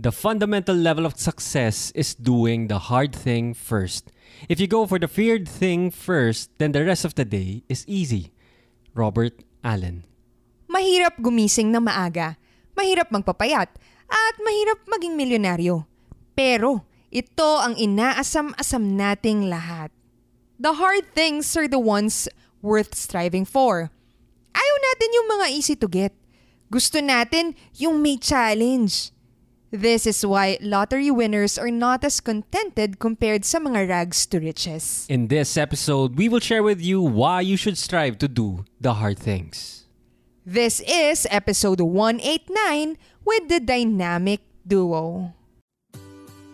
The fundamental level of success is doing the hard thing first. If you go for the feared thing first, then the rest of the day is easy. Robert Allen. Mahirap gumising na maaga, mahirap magpapayat, at mahirap maging milyonaryo. Pero ito ang inaasam-asam nating lahat. The hard things are the ones worth striving for. Ayaw natin yung mga easy to get. Gusto natin yung may challenge. This is why lottery winners are not as contented compared sa mga rags to riches. In this episode, we will share with you why you should strive to do the hard things. This is episode 189 with the dynamic duo.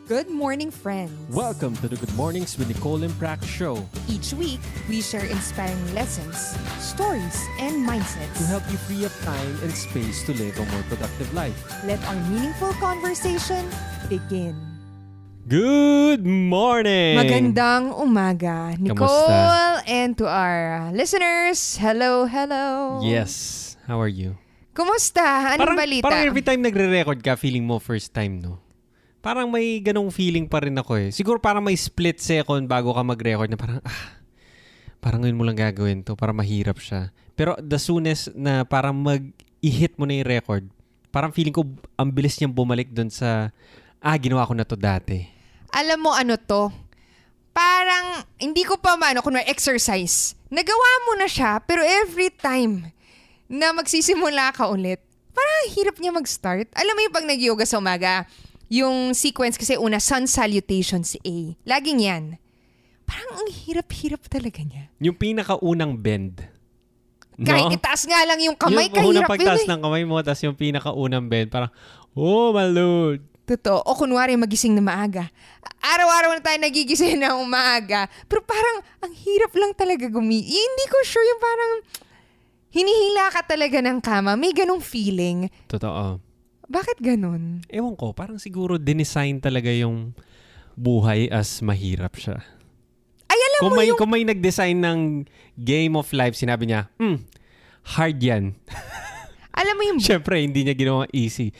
Good morning, friends. Welcome to the Good Mornings with Nicole and Prac show Each week, we share inspiring lessons, stories, and mindsets. to help you free up time and space to live a more productive life. Let our meaningful conversation begin. Good morning! Magandang umaga, Nicole, Kamusta? and to our listeners, hello, hello. Yes. How are you? Kumusta? Anong parang, balita? Parang every time nagre-record ka, feeling mo first time, no? Parang may ganong feeling pa rin ako eh. Siguro parang may split second bago ka mag-record na parang, ah, parang ngayon mo lang gagawin to para mahirap siya. Pero the soonest na parang mag-i-hit mo na yung record, parang feeling ko ang bilis niyang bumalik dun sa, ah, ginawa ko na to dati. Alam mo ano to? Parang, hindi ko pa maano, kunwari exercise. Nagawa mo na siya, pero every time na magsisimula ka ulit, parang ang hirap niya mag-start. Alam mo yung pag nag-yoga sa umaga, yung sequence kasi una, sun salutations A. Laging yan. Parang ang hirap-hirap talaga niya. Yung pinakaunang bend. Kahit itaas nga lang yung kamay, yung kahirap pagtaas yun eh. ng kamay mo, tapos yung pinakaunang bend, parang, oh my lord. Totoo. O kunwari magising na maaga. Araw-araw na tayo nagigising na umaga. Pero parang ang hirap lang talaga gumi. Eh, hindi ko sure yung parang hinihila ka talaga ng kama. May ganong feeling. Totoo. Bakit ganon? Ewan ko, parang siguro dinesign talaga yung buhay as mahirap siya. Ay, alam Kung mo may, yung... kung may nag-design ng game of life, sinabi niya, hmm, hard yan. Alam mo yung... Siyempre, hindi niya ginawa easy.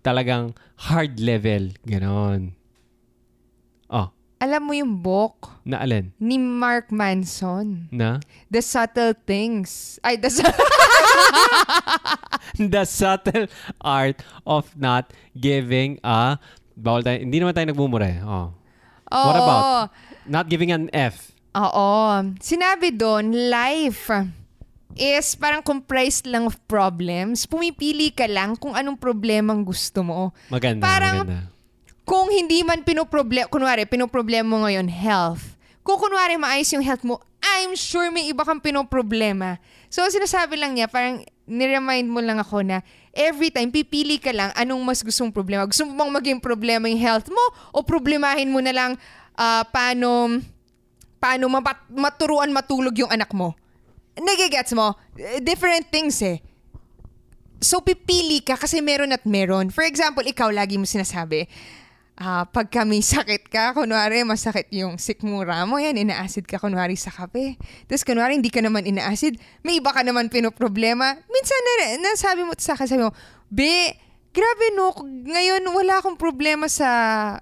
Talagang hard level. Ganon. Alam mo yung book na alin? ni Mark Manson. Na? The Subtle Things. Ay, The Su- The subtle art of not giving a... Bawal tayo, hindi naman tayo nagmumura eh. Oh. What Oo. about? Not giving an F. Oo. Sinabi doon, life is parang comprised lang of problems. Pumipili ka lang kung anong problemang gusto mo. Maganda, Parang- maganda. Kung hindi man pinoproblem, kunwari, pinoproblema mo ngayon, health. Kung kunwari maayos yung health mo, I'm sure may iba kang pinoproblema. So, sinasabi lang niya, parang niremind mo lang ako na every time, pipili ka lang anong mas gustong problema. Gusto mo bang maging problema yung health mo o problemahin mo na lang ah, paano, paano mapat- maturuan matulog yung anak mo? Nagigets mo? Different things eh. So, pipili ka kasi meron at meron. For example, ikaw lagi mo sinasabi, ah pagka may sakit ka, kunwari masakit yung sikmura mo, yan, ina-acid ka kunwari sa kape. Tapos kunwari hindi ka naman ina-acid, may iba ka naman pinoproblema. Minsan na, nasabi mo sa akin, sabi mo, Be, grabe no, ngayon wala akong problema sa,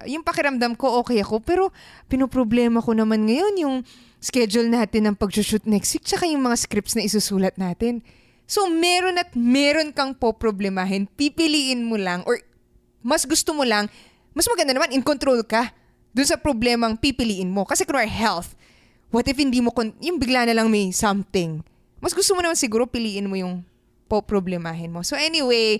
yung pakiramdam ko okay ako, pero pinoproblema ko naman ngayon yung schedule natin ng pag-shoot next week, tsaka yung mga scripts na isusulat natin. So, meron at meron kang poproblemahin. Pipiliin mo lang or mas gusto mo lang, mas maganda naman, in control ka dun sa problemang pipiliin mo. Kasi kunwari health, what if hindi mo, kon- yung bigla na lang may something. Mas gusto mo naman siguro piliin mo yung poproblemahin mo. So anyway,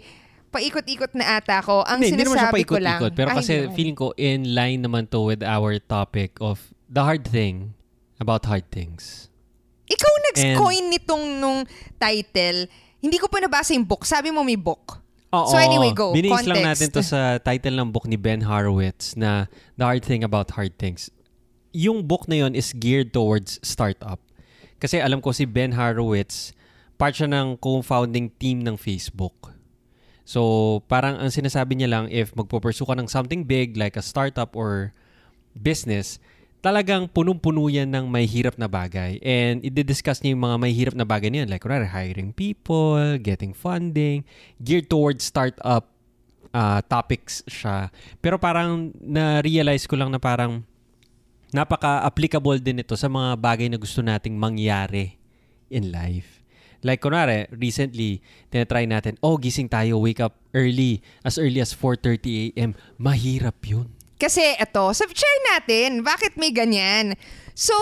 paikot-ikot na ata ako. Ang Hindi, hindi naman siya sinasabi ko lang. paikot-ikot. Pero Ay, kasi hindi naman. feeling ko in line naman to with our topic of the hard thing about hard things. Ikaw nag-coin nitong nung title. Hindi ko pa nabasa yung book. Sabi mo may book. Oo. So anyway, go. Binis lang natin to sa title ng book ni Ben Horowitz na The Hard Thing About Hard Things. Yung book na yon is geared towards startup. Kasi alam ko si Ben Horowitz, part siya ng co-founding team ng Facebook. So, parang ang sinasabi niya lang, if magpo-pursue ka ng something big like a startup or business, talagang punong-puno yan ng may hirap na bagay. And i-discuss niya yung mga may hirap na bagay niyan. Like, kunwari, hiring people, getting funding, geared towards startup ah, topics siya. Pero parang na-realize ko lang na parang napaka-applicable din ito sa mga bagay na gusto nating mangyari in life. Like, kunwari, recently, tinatry natin, oh, gising tayo, wake up early, as early as 4.30 a.m. Mahirap yun. Kasi eto, so share natin, bakit may ganyan? So,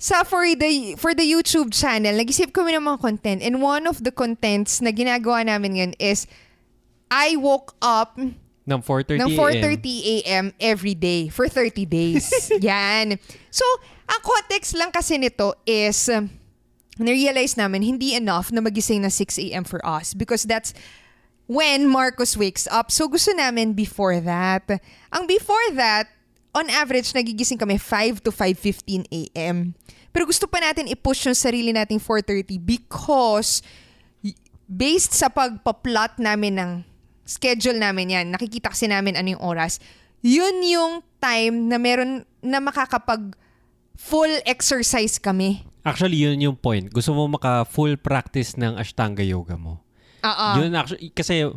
sa for the for the YouTube channel, nag-isip kami ng mga content and one of the contents na ginagawa namin ngayon is I woke up Ng 4.30 ng a.m. 4.30 a.m. every day for 30 days. Yan. So, ang context lang kasi nito is, um, na-realize namin hindi enough na magising na 6 a.m. for us because that's when Marcos wakes up. So, gusto namin before that. Ang before that, on average, nagigising kami 5 to 5.15 a.m. Pero gusto pa natin i-push yung sarili nating 4.30 because based sa pagpa-plot namin ng schedule namin yan, nakikita kasi namin ano yung oras, yun yung time na meron na makakapag full exercise kami. Actually, yun yung point. Gusto mo maka-full practice ng Ashtanga Yoga mo. Oo. Yun actually, kasi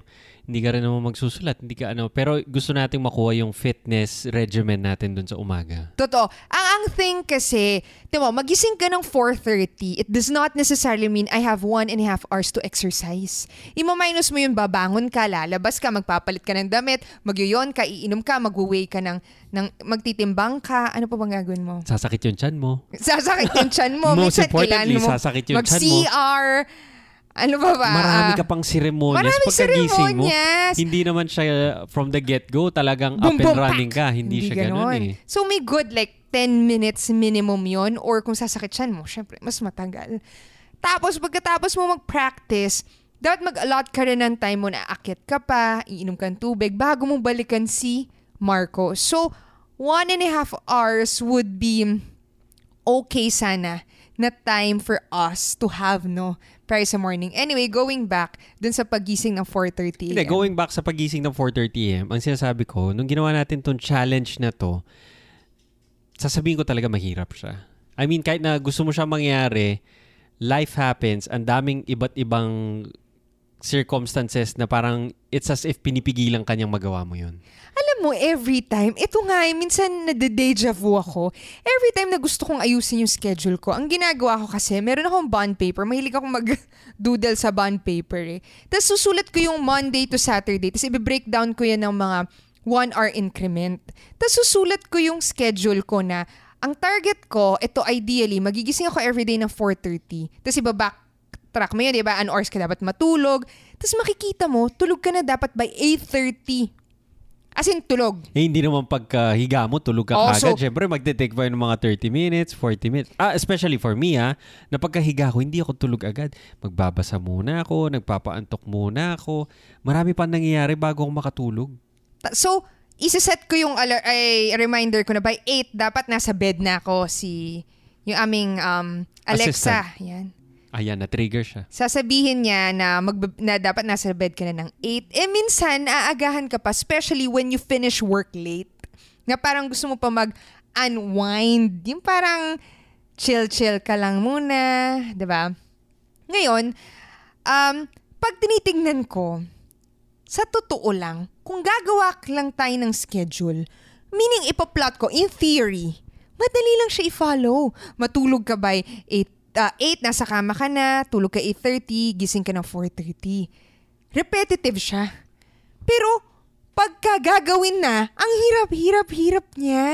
hindi ka rin naman magsusulat, hindi ka ano, pero gusto nating makuha yung fitness regimen natin dun sa umaga. Totoo. Ang ang thing kasi, di mo, magising ka ng 4.30, it does not necessarily mean I have one and a half hours to exercise. Ima-minus mo yun, babangon ka, lalabas ka, magpapalit ka ng damit, magyoyon ka, iinom ka, mag-weigh ka ng, ng, magtitimbang ka, ano pa bang gagawin mo? Sasakit yung chan mo. Sasakit yung chan mo. Most Minsan, importantly, mo sasakit yung chan mo. Mag-CR. Ano ba ba? Marami ka pang seremonyas Maraming pagkagising mo. seremonyas. Hindi naman siya from the get-go talagang boom, up and boom, running pak! ka. Hindi, siya ganun eh. So may good like 10 minutes minimum yon or kung sasakit siyan mo, syempre mas matagal. Tapos pagkatapos mo mag-practice, dapat mag-allot ka rin ng time mo na akit ka pa, iinom ka ng tubig bago mo balikan si Marco. So, one and a half hours would be okay sana na time for us to have, no? Para sa morning. Anyway, going back dun sa pagising ng 4.30 Hindi, going back sa pagising ng 4.30am, ang sinasabi ko, nung ginawa natin tong challenge na to, sasabihin ko talaga mahirap siya. I mean, kahit na gusto mo siya mangyari, life happens, ang daming iba't ibang circumstances na parang it's as if pinipigilan kanyang magawa mo yun. Alam mo, every time, ito nga, eh, minsan nade-deja vu ako. Every time na gusto kong ayusin yung schedule ko, ang ginagawa ko kasi, meron akong bond paper. Mahilig akong mag-doodle sa bond paper eh. Tapos susulat ko yung Monday to Saturday. Tapos i-breakdown ko yan ng mga one hour increment. Tapos susulat ko yung schedule ko na ang target ko, ito ideally, magigising ako everyday ng 4.30. Tapos iba-back track mo yun, di ba? An hours ka dapat matulog. Tapos makikita mo, tulog ka na dapat by 8.30. As in, tulog. Eh, hindi naman pagkahiga mo, tulog ka Oh, kagad. so- Siyempre, magte-take pa yun ng mga 30 minutes, 40 minutes. Ah, especially for me, ha, na pagkahiga ko, hindi ako tulog agad. Magbabasa muna ako, nagpapaantok muna ako. Marami pa nangyayari bago ako makatulog. So, isa-set ko yung alar- ay, reminder ko na by 8, dapat nasa bed na ako si yung aming um, Alexa. Yan. Ayan, na-trigger siya. Sasabihin niya na, magbe- na dapat nasa bed ka na ng 8. Eh minsan, aagahan ka pa, especially when you finish work late. Nga parang gusto mo pa mag-unwind. Yung parang chill-chill ka lang muna. ba? Ngayon, um, pag tinitingnan ko, sa totoo lang, kung gagawa lang tayo ng schedule, meaning ipa-plot ko, in theory, madali lang siya i-follow. Matulog ka by 8, uh, 8 nasa kama ka na, tulog ka 8.30, gising ka ng 4.30. Repetitive siya. Pero, pagka gagawin na, ang hirap-hirap-hirap niya.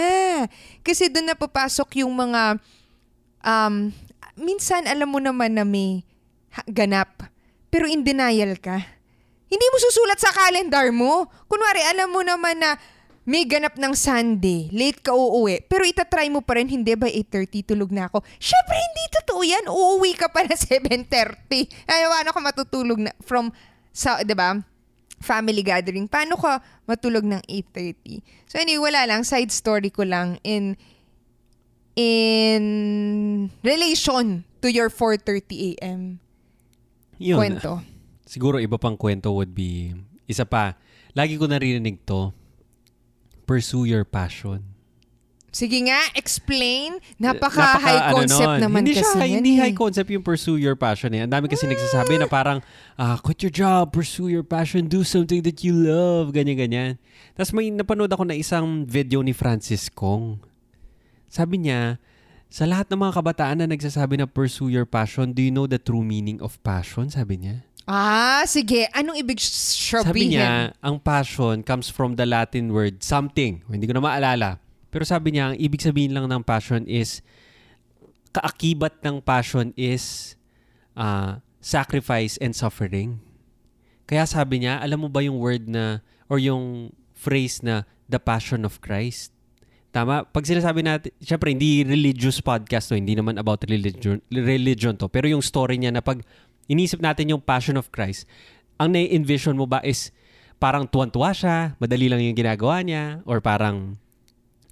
Kasi doon napapasok yung mga, um, minsan alam mo naman na may ganap, pero in denial ka. Hindi mo susulat sa calendar mo. Kunwari, alam mo naman na may ganap ng Sunday, late ka uuwi, pero itatry mo pa rin, hindi ba 8.30 tulog na ako? Syempre, hindi totoo yan. Uuwi ka pa na 7.30. Ay, paano ka matutulog na from, sa, di ba? Family gathering. Paano ka matulog ng 8.30? So anyway, wala lang. Side story ko lang in in relation to your 4.30 a.m. Yun. kwento. Siguro iba pang kwento would be, isa pa, lagi ko naririnig to, pursue your passion. Sige nga, explain. Napaka-high ano concept nun. naman hindi kasi siya, yan Hindi eh. high concept yung pursue your passion eh. Ang dami kasi nagsasabi na parang, ah, quit your job, pursue your passion, do something that you love, ganyan-ganyan. Tapos may napanood ako na isang video ni Francis Kong. Sabi niya, sa lahat ng mga kabataan na nagsasabi na pursue your passion, do you know the true meaning of passion? Sabi niya. Ah, sige. Anong ibig sabihin? Sabi niya, ang passion comes from the Latin word something. Hindi ko na maalala. Pero sabi niya, ang ibig sabihin lang ng passion is, kaakibat ng passion is uh, sacrifice and suffering. Kaya sabi niya, alam mo ba yung word na, or yung phrase na, the passion of Christ? Tama? Pag sinasabi natin, syempre hindi religious podcast to, hindi naman about religion, religion to. Pero yung story niya na pag inisip natin yung passion of Christ, ang na-envision mo ba is parang tuwan-tuwa siya, madali lang yung ginagawa niya, or parang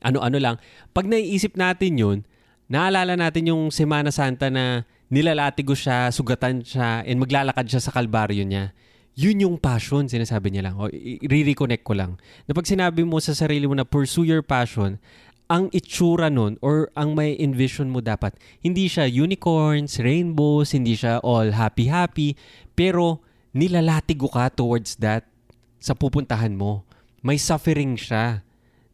ano-ano lang. Pag naiisip natin yun, naalala natin yung Semana Santa na nilalatigo siya, sugatan siya, and maglalakad siya sa kalbaryo niya. Yun yung passion, sinasabi niya lang. O, i-reconnect ko lang. Na pag sinabi mo sa sarili mo na pursue your passion, ang itsura nun or ang may envision mo dapat, hindi siya unicorns, rainbows, hindi siya all happy-happy, pero nilalatigo ka towards that sa pupuntahan mo. May suffering siya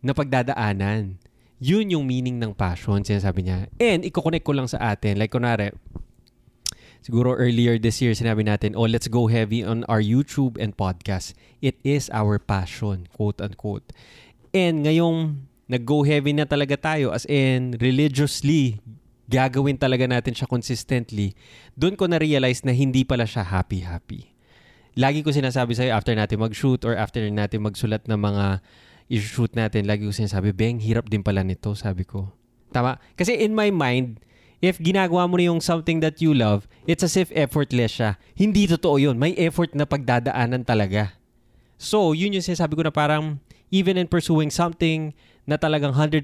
na pagdadaanan. Yun yung meaning ng passion, sinasabi niya. And, iko-connect ko lang sa atin. Like, kunwari, siguro earlier this year, sinabi natin, oh, let's go heavy on our YouTube and podcast. It is our passion, quote-unquote. And ngayong nag-go heavy na talaga tayo, as in, religiously, gagawin talaga natin siya consistently, doon ko na-realize na hindi pala siya happy-happy. Lagi ko sinasabi sa'yo after natin mag-shoot or after natin magsulat ng mga i-shoot natin, lagi ko sinasabi, Beng, hirap din pala nito, sabi ko. Tama? Kasi in my mind, if ginagawa mo na yung something that you love, it's as if effortless siya. Hindi totoo yun. May effort na pagdadaanan talaga. So, yun yung sinasabi ko na parang even in pursuing something na talagang 100%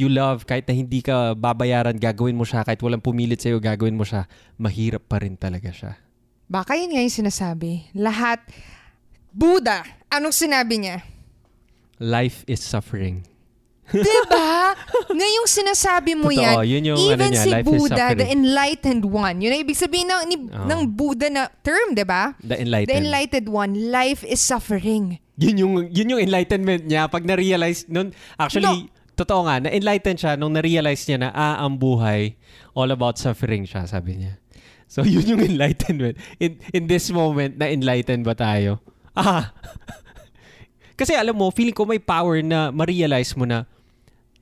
you love, kahit na hindi ka babayaran, gagawin mo siya, kahit walang pumilit sa'yo, gagawin mo siya, mahirap pa rin talaga siya. Baka yun nga yung sinasabi. Lahat. Buddha, anong sinabi niya? Life is suffering. Diba? Ngayong sinasabi mo Totoo, yan, yun yung even ano niya, si life is Buddha, the enlightened one, yun ang ibig sabihin ng, ni, Oo. ng Buddha na term, diba? The The enlightened. enlightened one, life is suffering. Yun yung yun yung enlightenment niya pag na-realize nun actually totoo nga na-enlighten siya nung na-realize niya na ah ang buhay all about suffering siya sabi niya. So yun yung enlightenment. In in this moment na enlightened ba tayo? Ah! Kasi alam mo feeling ko may power na ma-realize mo na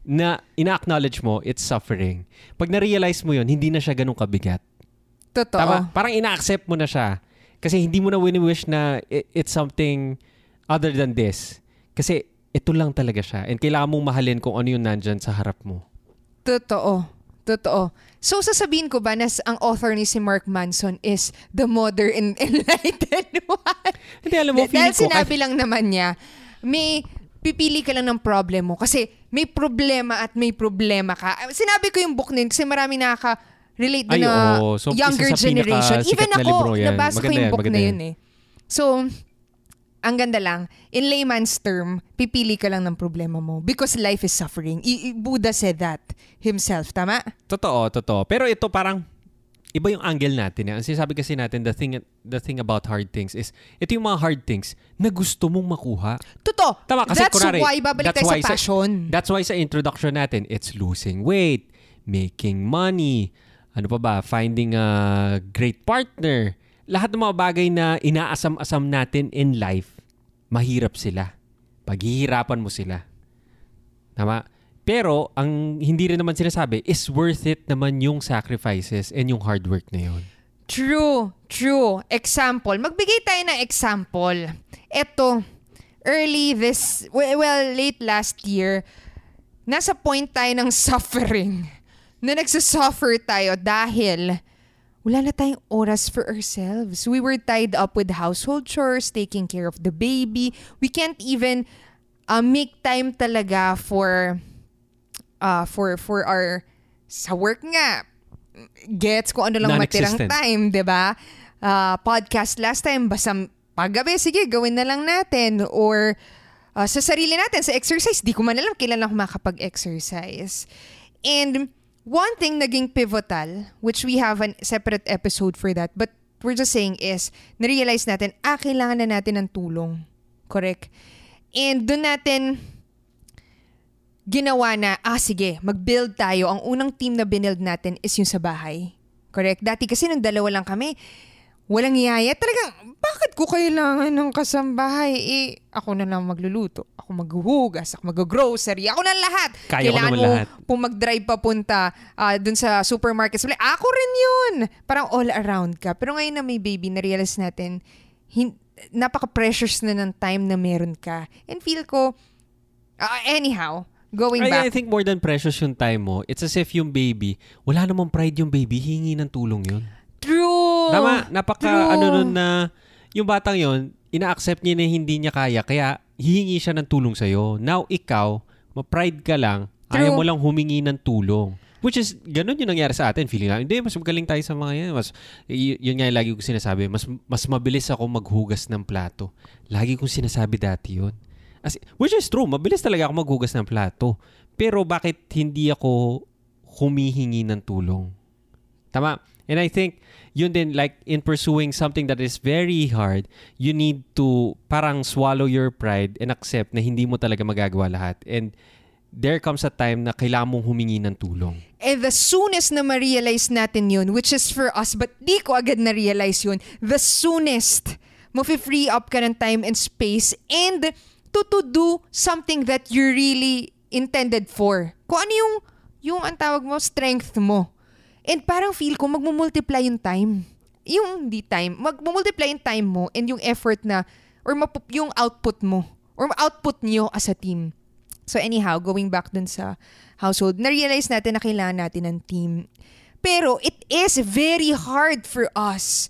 na ina-acknowledge mo it's suffering. Pag na-realize mo yun hindi na siya ganun kabigat. Totoo. Tama? Parang ina-accept mo na siya. Kasi hindi mo na wini-wish na it's something other than this. Kasi ito lang talaga siya. And kailangan mong mahalin kung ano yung nandyan sa harap mo. Totoo. Totoo. So, sasabihin ko ba na ang author ni si Mark Manson is the mother and enlightened one? Hindi, alam mo, Dahil feeling ko, sinabi lang naman niya, may pipili ka lang ng problem mo. Kasi may problema at may problema ka. Ah, Sinabi ko yung book na yun kasi marami nakaka-relate din Ay, na oo. So, younger generation. Even na ako, nabasa ko yung book na yun eh. So, ang ganda lang, in layman's term, pipili ka lang ng problema mo because life is suffering. I- Buddha said that himself, tama? totoo, totoo. Pero ito parang, iba yung angle natin. Eh. Ang sinasabi kasi natin, the thing, the thing about hard things is, ito yung mga hard things na gusto mong makuha. Totoo. Tama, kasi That's kunwari, why, babalik that's tayo sa sa- passion. That's why sa introduction natin, it's losing weight, making money, ano pa ba, finding a great partner. Lahat ng mga bagay na inaasam-asam natin in life, mahirap sila. Paghihirapan mo sila. Tama? Pero, ang hindi rin naman sinasabi is worth it naman yung sacrifices and yung hard work na yun. True, true. Example. Magbigay tayo ng example. Ito, early this, well, late last year, nasa point tayo ng suffering. Na nagsasuffer tayo dahil wala na tayong oras for ourselves. We were tied up with household chores, taking care of the baby. We can't even uh, make time talaga for uh, for for our sa work nga gets kung ano lang matirang time, 'di ba? Ah, podcast last time basta paggabi sige gawin na lang natin or uh, sa sarili natin, sa exercise. Di ko man alam kailan ako makapag-exercise. And one thing naging pivotal, which we have a separate episode for that, but we're just saying is, narealize natin, ah, kailangan na natin ng tulong. Correct? And doon natin ginawa na, ah sige, mag-build tayo. Ang unang team na binuild natin is yung sa bahay. Correct? Dati kasi nung dalawa lang kami, walang yaya. Talagang, bakit ko kailangan ng kasambahay? Eh, ako na lang magluluto. Ako maghuhugas, ako mag-grocery, ako na lahat. Kaya ko Kailangan naman mo lahat. kung mag-drive papunta ah, dun sa supermarket. Ako rin yun. Parang all around ka. Pero ngayon na may baby, na-realize natin, hin- napaka-precious na ng time na meron ka. And feel ko, ah, anyhow, going I, back. I think more than precious yung time mo, it's as if yung baby, wala namang pride yung baby, hingi ng tulong yun. Tama, napaka True. ano nun na yung batang yon ina-accept niya na hindi niya kaya, kaya hihingi siya ng tulong sa'yo. Now, ikaw, ma-pride ka lang, True. ayaw mo lang humingi ng tulong. Which is, ganun yung nangyari sa atin. Feeling namin, hindi, mas magaling tayo sa mga yan. Mas, y- yun nga yung lagi ko sinasabi, mas, mas mabilis ako maghugas ng plato. Lagi kong sinasabi dati yun. As, which is true, mabilis talaga ako maghugas ng plato. Pero bakit hindi ako humihingi ng tulong? Tama. And I think, yun din, like, in pursuing something that is very hard, you need to parang swallow your pride and accept na hindi mo talaga magagawa lahat. And there comes a time na kailangan mong humingi ng tulong. And the soonest na ma-realize natin yun, which is for us, but di ko agad na-realize yun, the soonest mo free up ka ng time and space and to, to do something that you really intended for. Kung ano yung, yung ang tawag mo, strength mo. And parang feel ko, magmumultiply yung time. Yung di time, magmumultiply yung time mo and yung effort na, or mapu- yung output mo, or output nyo as a team. So anyhow, going back dun sa household, na-realize natin na kailangan natin ng team. Pero it is very hard for us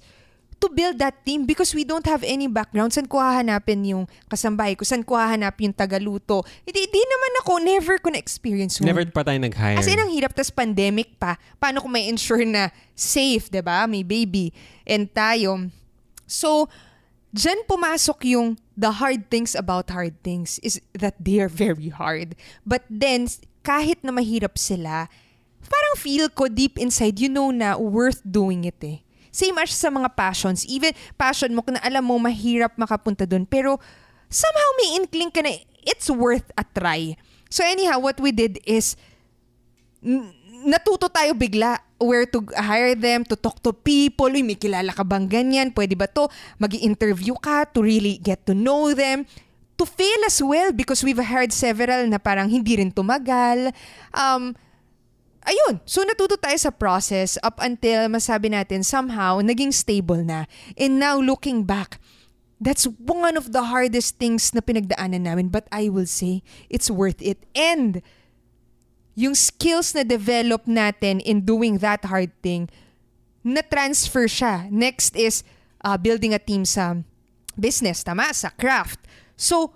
to build that team because we don't have any background. Saan ko hahanapin yung kasambahay ko? Saan ko hahanapin yung tagaluto? Hindi, di naman ako, never ko na-experience yun. Never pa tayo nag-hire. As in, ang hirap, tas pandemic pa. Paano ko may ensure na safe, 'di ba May baby. And tayo. So, dyan pumasok yung the hard things about hard things is that they are very hard. But then, kahit na mahirap sila, parang feel ko deep inside, you know na worth doing it eh. Same as sa mga passions. Even passion mo, na alam mo mahirap makapunta dun. Pero somehow may inkling ka na it's worth a try. So anyhow, what we did is natuto tayo bigla where to hire them, to talk to people. Uy, may kilala ka bang ganyan? Pwede ba to? mag interview ka to really get to know them. To fail as well because we've heard several na parang hindi rin tumagal. Um, ayun, so natuto tayo sa process up until masabi natin somehow naging stable na. And now looking back, that's one of the hardest things na pinagdaanan namin but I will say it's worth it. And yung skills na develop natin in doing that hard thing, na-transfer siya. Next is uh, building a team sa business, tama? Sa craft. So,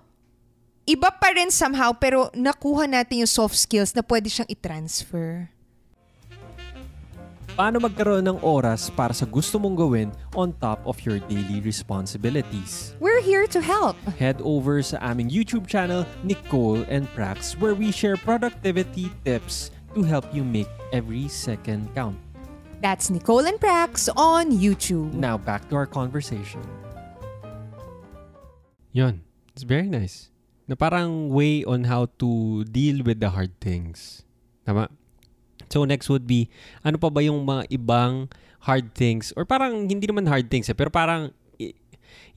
iba pa rin somehow pero nakuha natin yung soft skills na pwede siyang i-transfer. Paano magkaroon ng oras para sa gusto mong gawin on top of your daily responsibilities? We're here to help. Head over sa aming YouTube channel, Nicole and Prax, where we share productivity tips to help you make every second count. That's Nicole and Prax on YouTube. Now, back to our conversation. Yun. It's very nice. Na parang way on how to deal with the hard things. Tama? So next would be, ano pa ba yung mga ibang hard things? Or parang hindi naman hard things eh, pero parang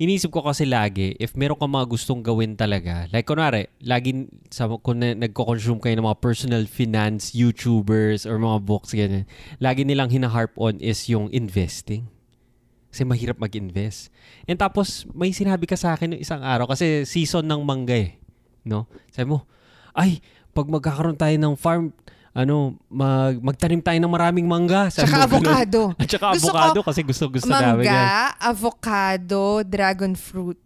inisip ko kasi lagi, if meron ka mga gustong gawin talaga, like kunwari, lagi sa, kung na, nagko-consume kayo ng mga personal finance YouTubers or mga books, ganyan, lagi nilang hinaharp on is yung investing. Kasi mahirap mag-invest. And tapos, may sinabi ka sa akin ng isang araw, kasi season ng mangga eh. No? Sabi mo, ay, pag magkakaroon tayo ng farm, ano, mag, magtanim tayo ng maraming mangga. Sabi Tsaka avocado. At saka Gusto ko avocado kasi gusto gusto namin yan. Mangga, avocado, dragon fruit.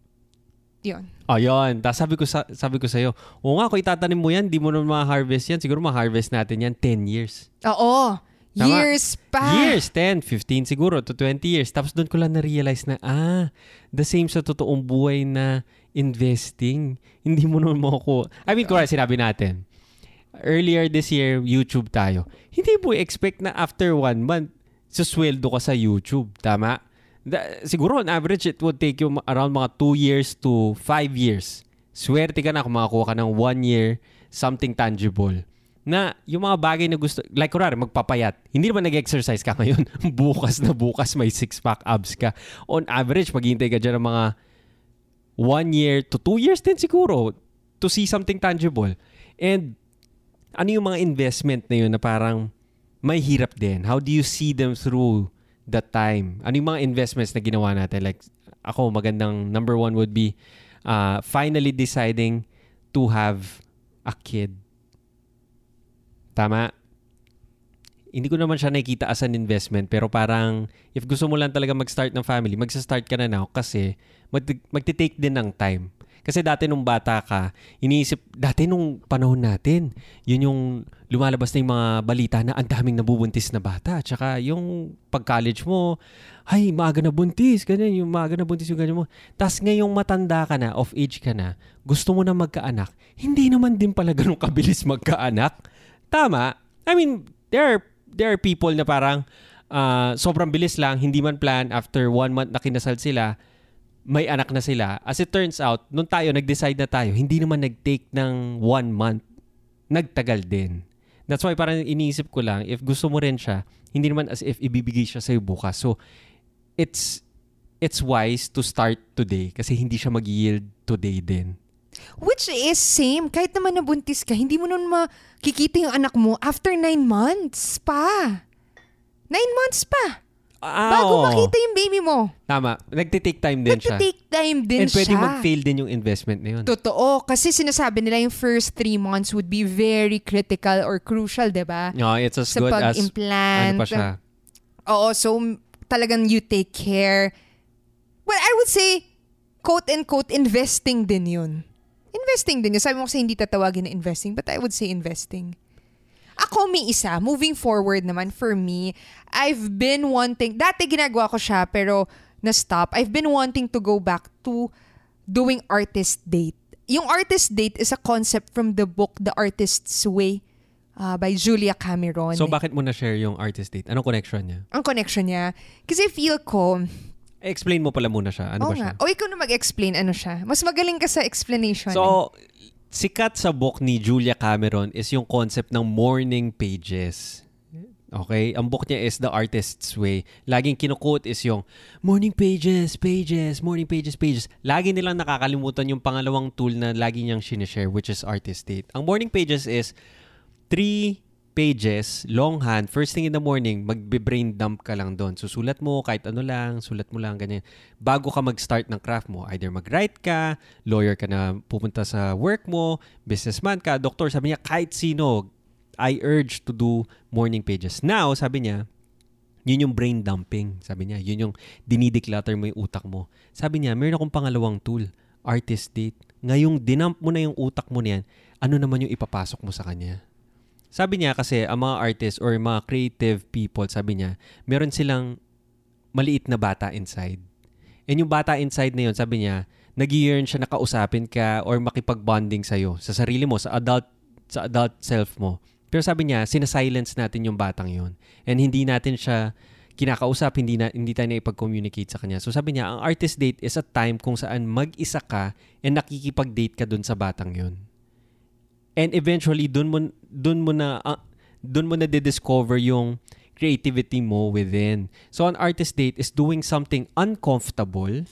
Yun. Ayun. Tapos sabi ko, sa, sabi ko sa'yo, oo nga, kung itatanim mo yan, di mo na ma-harvest yan. Siguro ma-harvest natin yan 10 years. Oo. Tama. Years pa. Years, 10, 15 siguro, to 20 years. Tapos doon ko lang na-realize na, ah, the same sa totoong buhay na investing. Hindi mo naman makukuha. I mean, kung sinabi natin, earlier this year, YouTube tayo. Hindi mo expect na after one month, susweldo ka sa YouTube. Tama? Da, siguro on average, it would take you around mga 2 years to 5 years. Swerte ka na kung makakuha ka ng 1 year, something tangible. Na yung mga bagay na gusto, like kurari, magpapayat. Hindi naman nag-exercise ka ngayon. bukas na bukas may six-pack abs ka. On average, maghihintay ka dyan ng mga 1 year to 2 years din siguro to see something tangible. And ano yung mga investment na yun na parang may hirap din? How do you see them through that time? Ano yung mga investments na ginawa natin? Like, ako, magandang number one would be uh, finally deciding to have a kid. Tama? Hindi ko naman siya nakikita as an investment pero parang if gusto mo lang talaga mag-start ng family, magsa-start ka na now kasi mag- magti-take din ng time. Kasi dati nung bata ka, iniisip, dati nung panahon natin, yun yung lumalabas na yung mga balita na ang daming nabubuntis na bata. Tsaka yung pag-college mo, ay, maaga na buntis, ganyan, yung maaga na buntis yung ganyan mo. Tapos ngayong matanda ka na, of age ka na, gusto mo na magkaanak, hindi naman din pala ganun kabilis magkaanak. Tama? I mean, there are, there are people na parang uh, sobrang bilis lang, hindi man plan after one month na kinasal sila, may anak na sila. As it turns out, nung tayo, nag-decide na tayo, hindi naman nag-take ng one month. Nagtagal din. That's why parang iniisip ko lang, if gusto mo rin siya, hindi naman as if ibibigay siya sa'yo bukas. So, it's it's wise to start today kasi hindi siya mag-yield today din. Which is same. Kahit naman nabuntis ka, hindi mo nun makikita yung anak mo after nine months pa. Nine months pa. Ah, Bago oo. makita yung baby mo. Tama. Nagtitake time din siya. Nagtitake time din And pwede siya. mag-fail din yung investment na yun. Totoo. Kasi sinasabi nila yung first three months would be very critical or crucial, di ba? No, it's as Sa good as ano pa siya. Oo, so talagang you take care. Well, I would say, quote-unquote, investing din yun. Investing din yun. Sabi mo kasi hindi tatawagin na investing, but I would say investing. Ako may isa, moving forward naman for me, I've been wanting, dati ginagawa ko siya pero na-stop. I've been wanting to go back to doing artist date. Yung artist date is a concept from the book The Artist's Way uh, by Julia Cameron. So bakit mo na-share yung artist date? Anong connection niya? ang connection niya. Kasi feel ko, Explain mo pala muna siya. Ano oo ba siya? nga. O ikaw na mag-explain ano siya. Mas magaling ka sa explanation. eh. Sikat sa book ni Julia Cameron is yung concept ng morning pages. Okay? Ang book niya is The Artist's Way. Laging kinukote is yung morning pages, pages, morning pages, pages. Lagi nilang nakakalimutan yung pangalawang tool na lagi niyang sinishare which is Artist Date. Ang morning pages is three pages, longhand, first thing in the morning, magbe-brain dump ka lang doon. Susulat mo kahit ano lang, sulat mo lang, ganyan. Bago ka mag-start ng craft mo, either mag-write ka, lawyer ka na pupunta sa work mo, businessman ka, doktor, sabi niya, kahit sino, I urge to do morning pages. Now, sabi niya, yun yung brain dumping. Sabi niya, yun yung dinideclutter mo yung utak mo. Sabi niya, meron akong pangalawang tool, artist date. Ngayong dinump mo na yung utak mo niyan, ano naman yung ipapasok mo sa kanya? Sabi niya kasi ang mga artists or mga creative people, sabi niya, meron silang maliit na bata inside. And yung bata inside na yun, sabi niya, nag yearn siya nakausapin ka or makipag-bonding sa'yo, sa sarili mo, sa adult, sa adult self mo. Pero sabi niya, sinasilence natin yung batang yun. And hindi natin siya kinakausap, hindi, na, hindi tayo na ipag-communicate sa kanya. So sabi niya, ang artist date is a time kung saan mag-isa ka and nakikipag-date ka dun sa batang yun. And eventually, dun mo, dun mo na, uh, dun mo na discover yung creativity mo within. So, an artist date is doing something uncomfortable,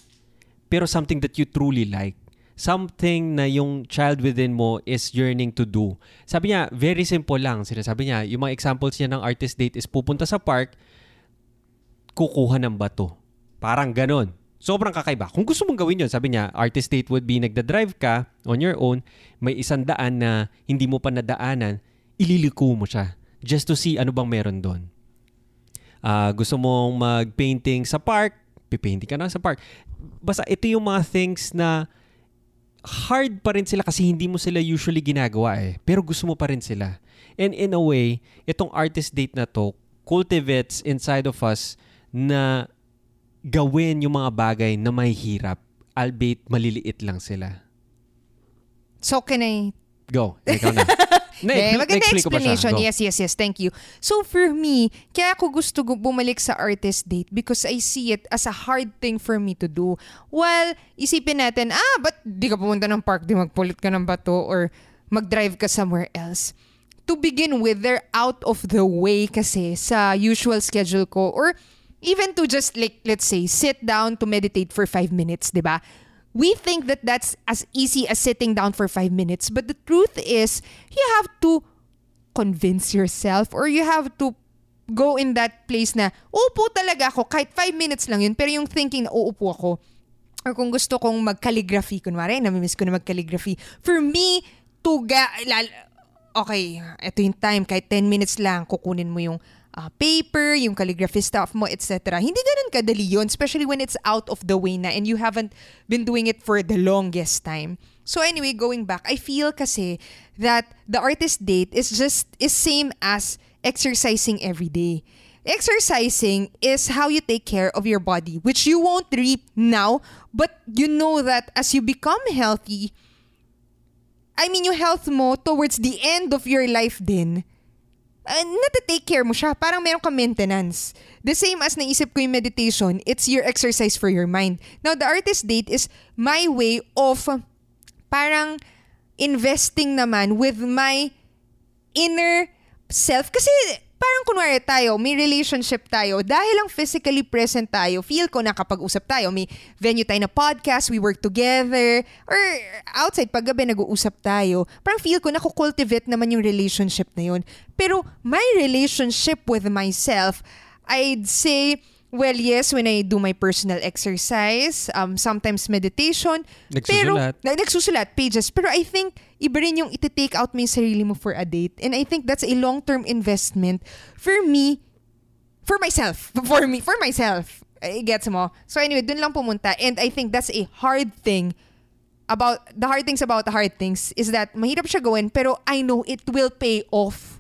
pero something that you truly like. Something na yung child within mo is yearning to do. Sabi niya, very simple lang. Sinasabi niya, yung mga examples niya ng artist date is pupunta sa park, kukuha ng bato. Parang ganon. Sobrang kakaiba. Kung gusto mong gawin yun, sabi niya, artist date would be nagda-drive ka on your own, may isang daan na hindi mo pa nadaanan, ililiko mo siya just to see ano bang meron doon. Ah, gusto mong mag-painting sa park, pipainting ka na sa park. Basta ito yung mga things na hard pa rin sila kasi hindi mo sila usually ginagawa eh. Pero gusto mo pa rin sila. And in a way, itong artist date na to cultivates inside of us na gawin yung mga bagay na may hirap albeit maliliit lang sila. So, can I Go, ikaw na. Na, Okay, maganda explanation. Yes, yes, yes. Thank you. So for me, kaya ako gusto gu- bumalik sa artist date because I see it as a hard thing for me to do. Well, isipin natin, ah, ba't di ka pumunta ng park, di magpulit ka ng bato or mag-drive ka somewhere else? To begin with, they're out of the way kasi sa usual schedule ko or even to just like, let's say, sit down to meditate for five minutes, di ba? We think that that's as easy as sitting down for five minutes. But the truth is, you have to convince yourself or you have to go in that place na, uupo talaga ako, kahit five minutes lang yun, pero yung thinking na uupo ako, or kung gusto kong mag-calligraphy, kunwari, namimiss ko na mag-calligraphy, for me, to ga, lal- okay, ito yung time, kahit 10 minutes lang, kukunin mo yung ah, paper, yung calligraphy stuff mo, etc. Hindi ganun kadali yun, especially when it's out of the way na and you haven't been doing it for the longest time. So anyway, going back, I feel kasi that the artist date is just is same as exercising every day. Exercising is how you take care of your body, which you won't reap now, but you know that as you become healthy, I mean, yung health mo towards the end of your life din, uh, nata-take care mo siya. Parang meron ka maintenance. The same as naisip ko yung meditation, it's your exercise for your mind. Now, the artist date is my way of parang investing naman with my inner self. Kasi parang kunwari tayo, may relationship tayo, dahil lang physically present tayo, feel ko nakapag-usap tayo, may venue tayo na podcast, we work together, or outside, paggabi nag-uusap tayo, parang feel ko nakukultivate naman yung relationship na yun. Pero my relationship with myself, I'd say, well, yes, when I do my personal exercise, um, sometimes meditation, pero, Nagsusulat. na, nagsusulat, pages. Pero I think, iba rin yung iti-take out mo yung sarili mo for a date. And I think that's a long-term investment for me, for myself. For me, for myself. I gets mo? So anyway, dun lang pumunta. And I think that's a hard thing about, the hard things about the hard things is that mahirap siya gawin, pero I know it will pay off.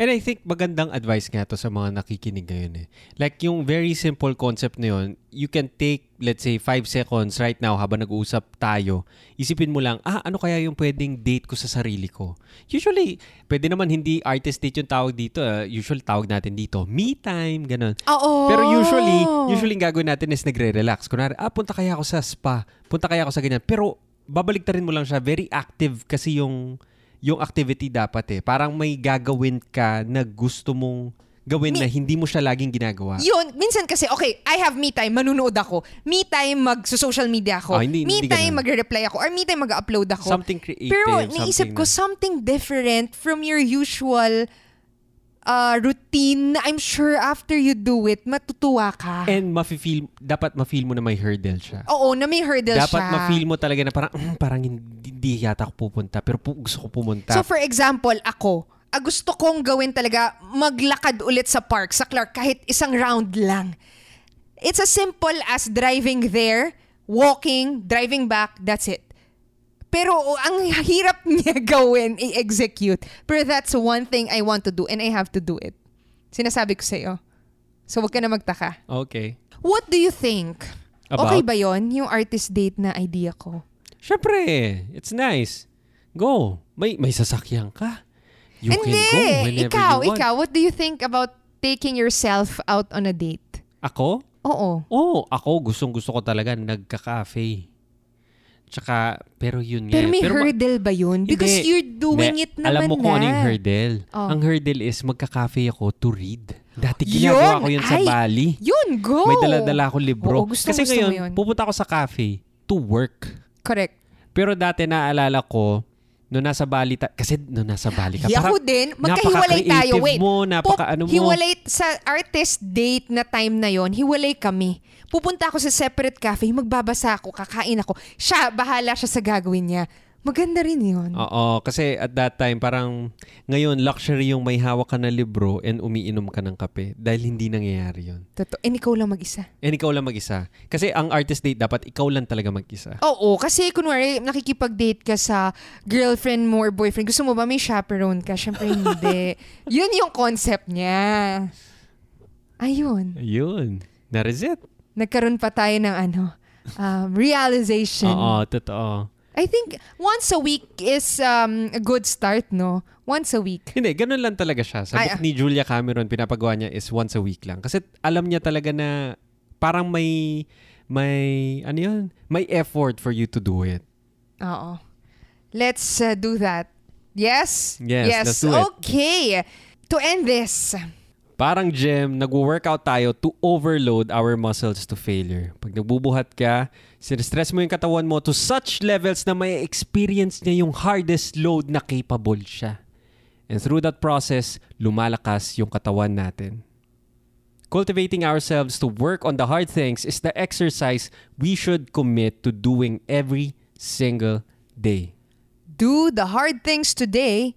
And I think magandang advice nga to sa mga nakikinig ngayon eh. Like yung very simple concept na yun, you can take, let's say, 5 seconds right now habang nag-uusap tayo. Isipin mo lang, ah, ano kaya yung pwedeng date ko sa sarili ko? Usually, pwede naman hindi artist date yung tawag dito. ah. Usually, tawag natin dito, me time, ganun. Oo. Pero usually, usually ang gagawin natin is nagre-relax. Kunwari, ah, punta kaya ako sa spa. Punta kaya ako sa ganyan. Pero, babalik rin mo lang siya. Very active kasi yung yung activity dapat eh. Parang may gagawin ka na gusto mong gawin Mi- na hindi mo siya laging ginagawa. Yun, minsan kasi, okay, I have me time, manunood ako. Me time, mag-social media ako. Ah, hindi- me hindi time, ganun. magre-reply ako. Or me time, mag-upload ako. Something creative. Pero naisip ko, na- something different from your usual uh, routine na I'm sure after you do it, matutuwa ka. And mafe-feel, dapat ma-feel mo na may hurdle siya. Oo, na may hurdle dapat siya. ma-feel mo talaga na parang, "Mm, parang hindi, hindi yata ako pupunta. Pero pu- gusto ko pumunta. So for example, ako, ah, gusto kong gawin talaga maglakad ulit sa park, sa Clark, kahit isang round lang. It's as simple as driving there, walking, driving back, that's it. Pero oh, ang hirap niya gawin, i-execute. Pero that's one thing I want to do and I have to do it. Sinasabi ko sa'yo. So wag ka na magtaka. okay. What do you think? About? Okay ba yon yung artist date na idea ko? Syempre, it's nice. Go. May may sasakyan ka. You Hindi! can go whenever Ikaw, you want. ikaw, what do you think about taking yourself out on a date? Ako? Oo. Oo, ako gustong gusto ko talaga nagka-cafe. Tsaka, pero yun nga. Pero may ma- hurdle ba yun? Because Hindi. you're doing Hindi. it naman Alam mo na. kung ano yung hurdle? Oh. Ang hurdle is magka-cafe ako to read. Dati ginagawa Yun! ko yun sa Ay! Bali. Yun, go! May dala-dala akong libro. Oo, gustong Kasi gusto ngayon, yun. pupunta ako sa cafe to work. Correct. Pero dati naaalala ko, no nasa Bali, ta- kasi no nasa Bali ka, Hey, ako parang din, magkahiwalay tayo. Wait, mo, napaka ano mo. hiwalay sa artist date na time na yon hiwalay kami. Pupunta ako sa separate cafe, magbabasa ako, kakain ako. Siya, bahala siya sa gagawin niya. Maganda rin yun. Oo, kasi at that time, parang ngayon, luxury yung may hawak ka na libro and umiinom ka ng kape dahil hindi nangyayari yun. Totoo. And ikaw lang mag-isa. And ikaw lang mag-isa. Kasi ang artist date, dapat ikaw lang talaga mag-isa. Oo, kasi kunwari nakikipag-date ka sa girlfriend mo or boyfriend, gusto mo ba may chaperone ka? Siyempre hindi. Yun yung concept niya. Ayun. Ayun. That is it. Nagkaroon pa tayo ng ano, um, realization. Oo, totoo. I think once a week is um, a good start, no? Once a week. Hindi, ganun lang talaga siya. Sa Ay, book ah. ni Julia Cameron, pinapagawa niya is once a week lang. Kasi alam niya talaga na parang may, may, ano yun? May effort for you to do it. Oo. Let's uh, do that. Yes? Yes, let's do it. Okay. To end this, Parang gym, nag-workout tayo to overload our muscles to failure. Pag nagbubuhat ka, sinistress mo yung katawan mo to such levels na may experience niya yung hardest load na capable siya. And through that process, lumalakas yung katawan natin. Cultivating ourselves to work on the hard things is the exercise we should commit to doing every single day. do the hard things today,